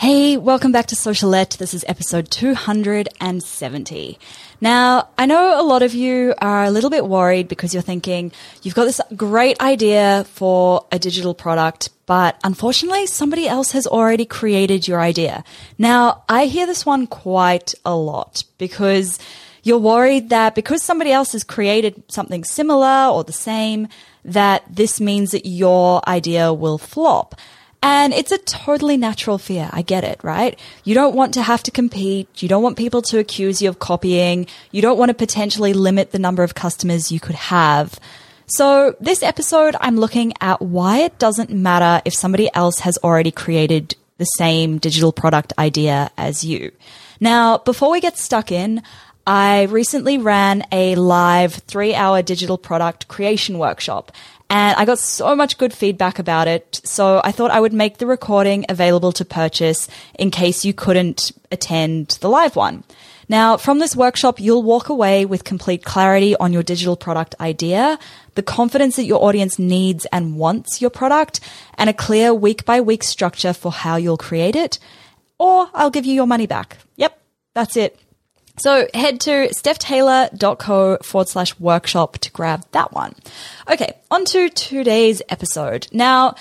Hey, welcome back to Socialette. This is episode 270. Now, I know a lot of you are a little bit worried because you're thinking you've got this great idea for a digital product, but unfortunately somebody else has already created your idea. Now, I hear this one quite a lot because you're worried that because somebody else has created something similar or the same, that this means that your idea will flop. And it's a totally natural fear. I get it, right? You don't want to have to compete. You don't want people to accuse you of copying. You don't want to potentially limit the number of customers you could have. So this episode, I'm looking at why it doesn't matter if somebody else has already created the same digital product idea as you. Now, before we get stuck in, I recently ran a live three hour digital product creation workshop and I got so much good feedback about it. So I thought I would make the recording available to purchase in case you couldn't attend the live one. Now, from this workshop, you'll walk away with complete clarity on your digital product idea, the confidence that your audience needs and wants your product, and a clear week by week structure for how you'll create it. Or I'll give you your money back. Yep, that's it. So head to stephtaylor.co forward slash workshop to grab that one. Okay, on to today's episode. Now,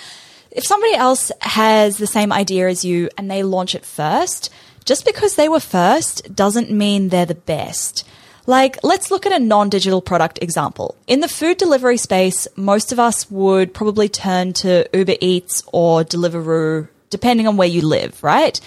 if somebody else has the same idea as you and they launch it first, just because they were first doesn't mean they're the best. Like, let's look at a non digital product example. In the food delivery space, most of us would probably turn to Uber Eats or Deliveroo, depending on where you live, right?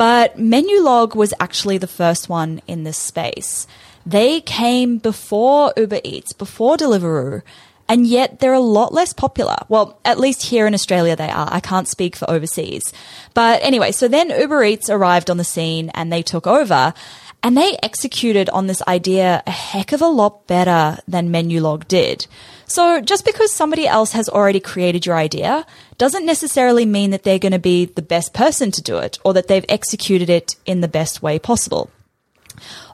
But Menulog was actually the first one in this space. They came before Uber Eats, before Deliveroo, and yet they're a lot less popular. Well, at least here in Australia they are. I can't speak for overseas. But anyway, so then Uber Eats arrived on the scene and they took over. And they executed on this idea a heck of a lot better than Menulog did. So just because somebody else has already created your idea doesn't necessarily mean that they're going to be the best person to do it or that they've executed it in the best way possible.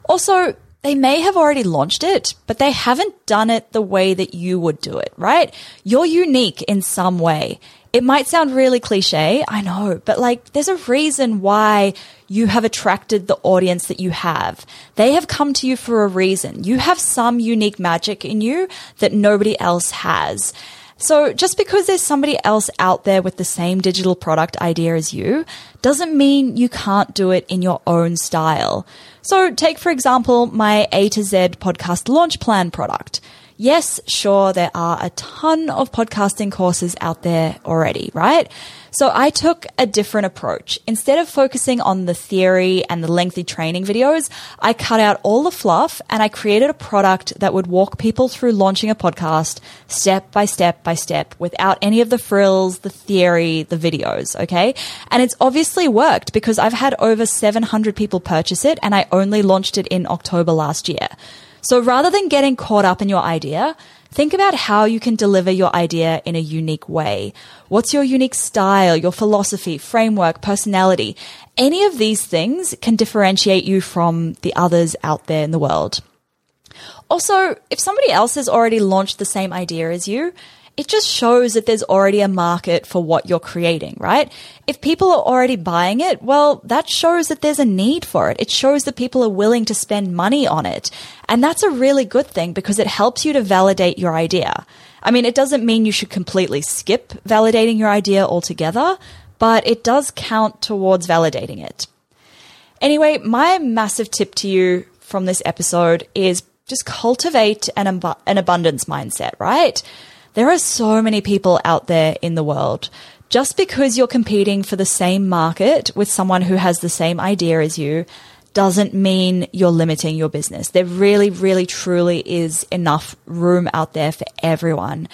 Also, they may have already launched it, but they haven't done it the way that you would do it, right? You're unique in some way. It might sound really cliche, I know, but like there's a reason why you have attracted the audience that you have. They have come to you for a reason. You have some unique magic in you that nobody else has. So just because there's somebody else out there with the same digital product idea as you doesn't mean you can't do it in your own style. So take, for example, my A to Z podcast launch plan product. Yes, sure, there are a ton of podcasting courses out there already, right? So I took a different approach. Instead of focusing on the theory and the lengthy training videos, I cut out all the fluff and I created a product that would walk people through launching a podcast step by step by step without any of the frills, the theory, the videos. Okay. And it's obviously worked because I've had over 700 people purchase it and I only launched it in October last year. So rather than getting caught up in your idea, think about how you can deliver your idea in a unique way. What's your unique style, your philosophy, framework, personality? Any of these things can differentiate you from the others out there in the world. Also, if somebody else has already launched the same idea as you, it just shows that there's already a market for what you're creating, right? If people are already buying it, well, that shows that there's a need for it. It shows that people are willing to spend money on it. And that's a really good thing because it helps you to validate your idea. I mean, it doesn't mean you should completely skip validating your idea altogether, but it does count towards validating it. Anyway, my massive tip to you from this episode is just cultivate an, ab- an abundance mindset, right? There are so many people out there in the world. Just because you're competing for the same market with someone who has the same idea as you doesn't mean you're limiting your business. There really, really, truly is enough room out there for everyone.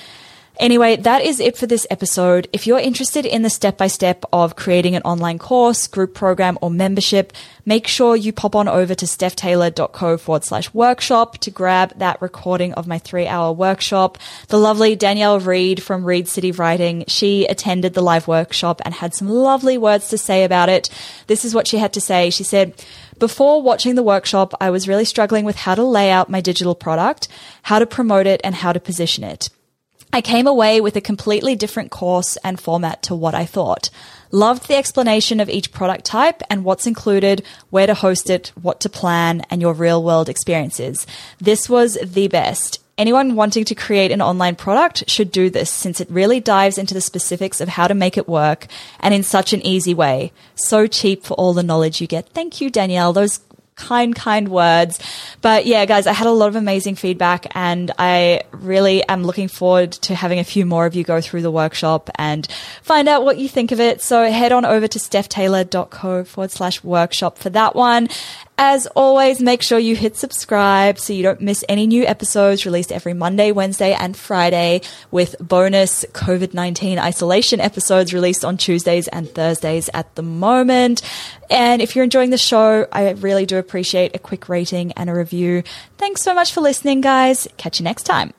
Anyway, that is it for this episode. If you're interested in the step by step of creating an online course, group program, or membership, make sure you pop on over to stephtaylor.co forward slash workshop to grab that recording of my three hour workshop. The lovely Danielle Reed from Reed City Writing, she attended the live workshop and had some lovely words to say about it. This is what she had to say. She said, before watching the workshop, I was really struggling with how to lay out my digital product, how to promote it, and how to position it. I came away with a completely different course and format to what I thought. Loved the explanation of each product type and what's included, where to host it, what to plan, and your real world experiences. This was the best. Anyone wanting to create an online product should do this since it really dives into the specifics of how to make it work and in such an easy way. So cheap for all the knowledge you get. Thank you, Danielle. Those kind, kind words. But yeah, guys, I had a lot of amazing feedback and I really am looking forward to having a few more of you go through the workshop and find out what you think of it. So head on over to stephtaylor.co forward slash workshop for that one. As always, make sure you hit subscribe so you don't miss any new episodes released every Monday, Wednesday, and Friday with bonus COVID 19 isolation episodes released on Tuesdays and Thursdays at the moment. And if you're enjoying the show, I really do appreciate a quick rating and a review. Thanks so much for listening, guys. Catch you next time.